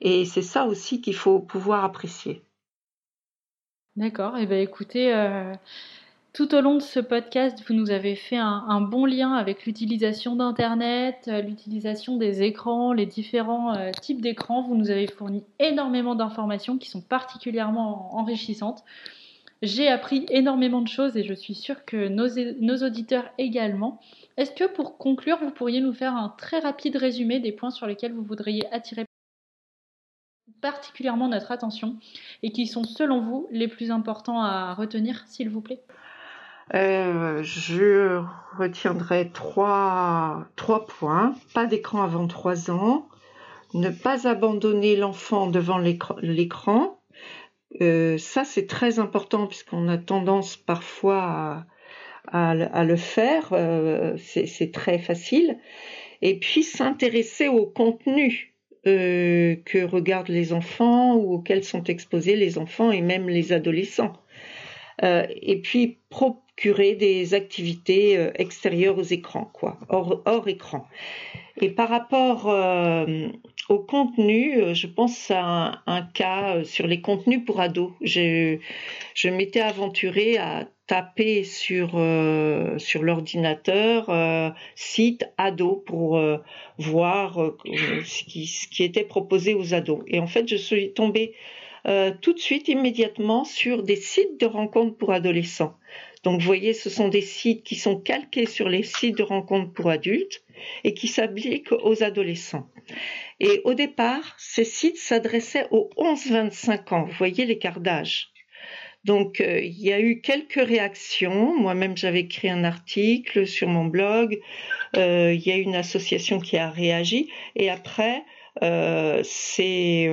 Et c'est ça aussi qu'il faut pouvoir apprécier. D'accord. Et eh ben écoutez, euh, tout au long de ce podcast, vous nous avez fait un, bon lien avec l'utilisation d'Internet, euh, l'utilisation des écrans, les différents euh, types d'écrans. Vous nous avez fourni énormément d'informations qui sont particulièrement enrichissantes. J'ai appris énormément de choses et je suis sûre que nos, nos auditeurs également. Est-ce que pour conclure, vous pourriez nous faire un très rapide résumé des points sur lesquels vous voudriez attirer particulièrement notre attention et qui sont selon vous les plus importants à retenir, s'il vous plaît? Euh, je retiendrai trois, points. Pas d'écran avant trois ans. Ne pas abandonner l'enfant devant l'écran. Euh, ça, c'est très important puisqu'on a tendance parfois à, à, le faire. Euh, c'est très facile. Et puis s'intéresser au contenu euh, que regardent les enfants ou auxquels sont exposés les enfants et même les adolescents. Euh, et puis procurer des activités euh, extérieures aux écrans, quoi, hors, hors écran. Et par rapport au contenu, je pense à un, cas sur les contenus pour ados. Je, m'étais aventurée à taper sur, euh, sur l'ordinateur euh, site ado pour euh, voir ce, qui, ce qui était proposé aux ados. Et en fait, je suis tombée tout de suite, immédiatement, sur des sites de rencontres pour adolescents. Donc, vous voyez, ce sont des sites qui sont calqués sur les sites de rencontres pour adultes et qui s'appliquent aux adolescents. Et au départ, ces sites s'adressaient aux 11-25 ans. Vous voyez l'écart d'âge. Donc euh, il y a eu quelques réactions. Moi-même j'avais écrit un article sur mon blog. Euh, il y a une association qui a réagi. Et après, euh, ces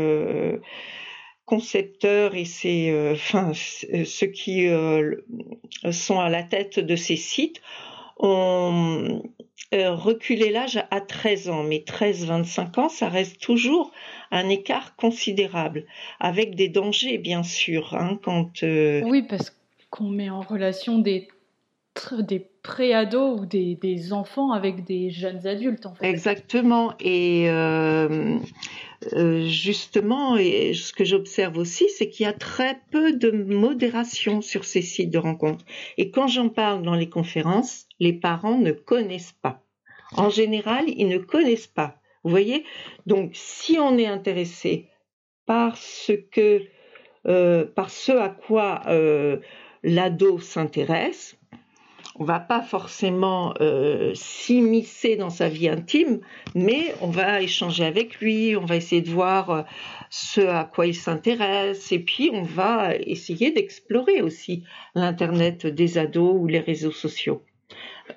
concepteurs et ces, enfin ceux qui sont à la tête de ces sites ont reculé l'âge à 13 ans. Mais 13-25 ans, ça reste toujours un écart considérable, avec des dangers bien sûr. Hein, quand, euh, Oui, parce qu'on met en relation des, des pré-ados ou des, des, enfants avec des jeunes adultes. En fait. Exactement. Et euh, euh, justement, et ce que j'observe aussi, c'est qu'il y a très peu de modération sur ces sites de rencontres. Et quand j'en parle dans les conférences, les parents ne connaissent pas. En général, ils ne connaissent pas. Vous voyez? Donc, si on est intéressé par ce que, euh, par ce à quoi euh, l'ado s'intéresse, on va pas forcément euh, s'immiscer dans sa vie intime, mais on va échanger avec lui, on va essayer de voir ce à quoi il s'intéresse, et puis on va essayer d'explorer aussi l'Internet des ados ou les réseaux sociaux.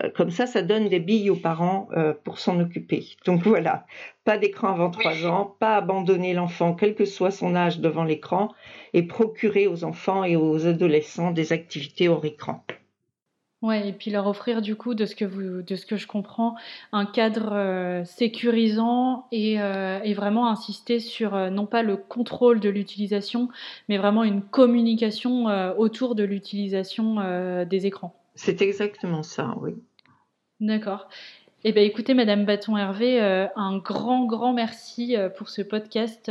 Euh, comme ça, ça donne des billes aux parents euh, pour s'en occuper. Donc voilà, pas d'écran avant trois ans, pas abandonner l'enfant, quel que soit son âge, devant l'écran, et procurer aux enfants et aux adolescents des activités hors écran. Ouais, et puis leur offrir du coup, de ce que vous, de ce que je comprends, un cadre euh, sécurisant et, et, vraiment insister sur non pas le contrôle de l'utilisation, mais vraiment une communication autour de l'utilisation des écrans. C'est exactement ça, oui. D'accord. Eh bien, écoutez, Madame Bâton-Hervé, euh, un grand, grand merci euh, pour ce podcast.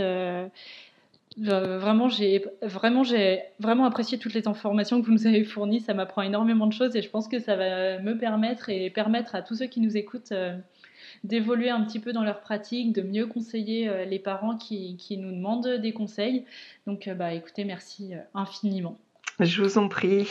Euh, vraiment, j'ai vraiment, vraiment apprécié toutes les informations que vous nous avez fournies. Ça m'apprend énormément de choses et je pense que ça va me permettre et permettre à tous ceux qui nous écoutent d'évoluer un petit peu dans leur pratique, de mieux conseiller les parents qui, nous demandent des conseils. Donc, bah, écoutez, merci infiniment. Je vous en prie.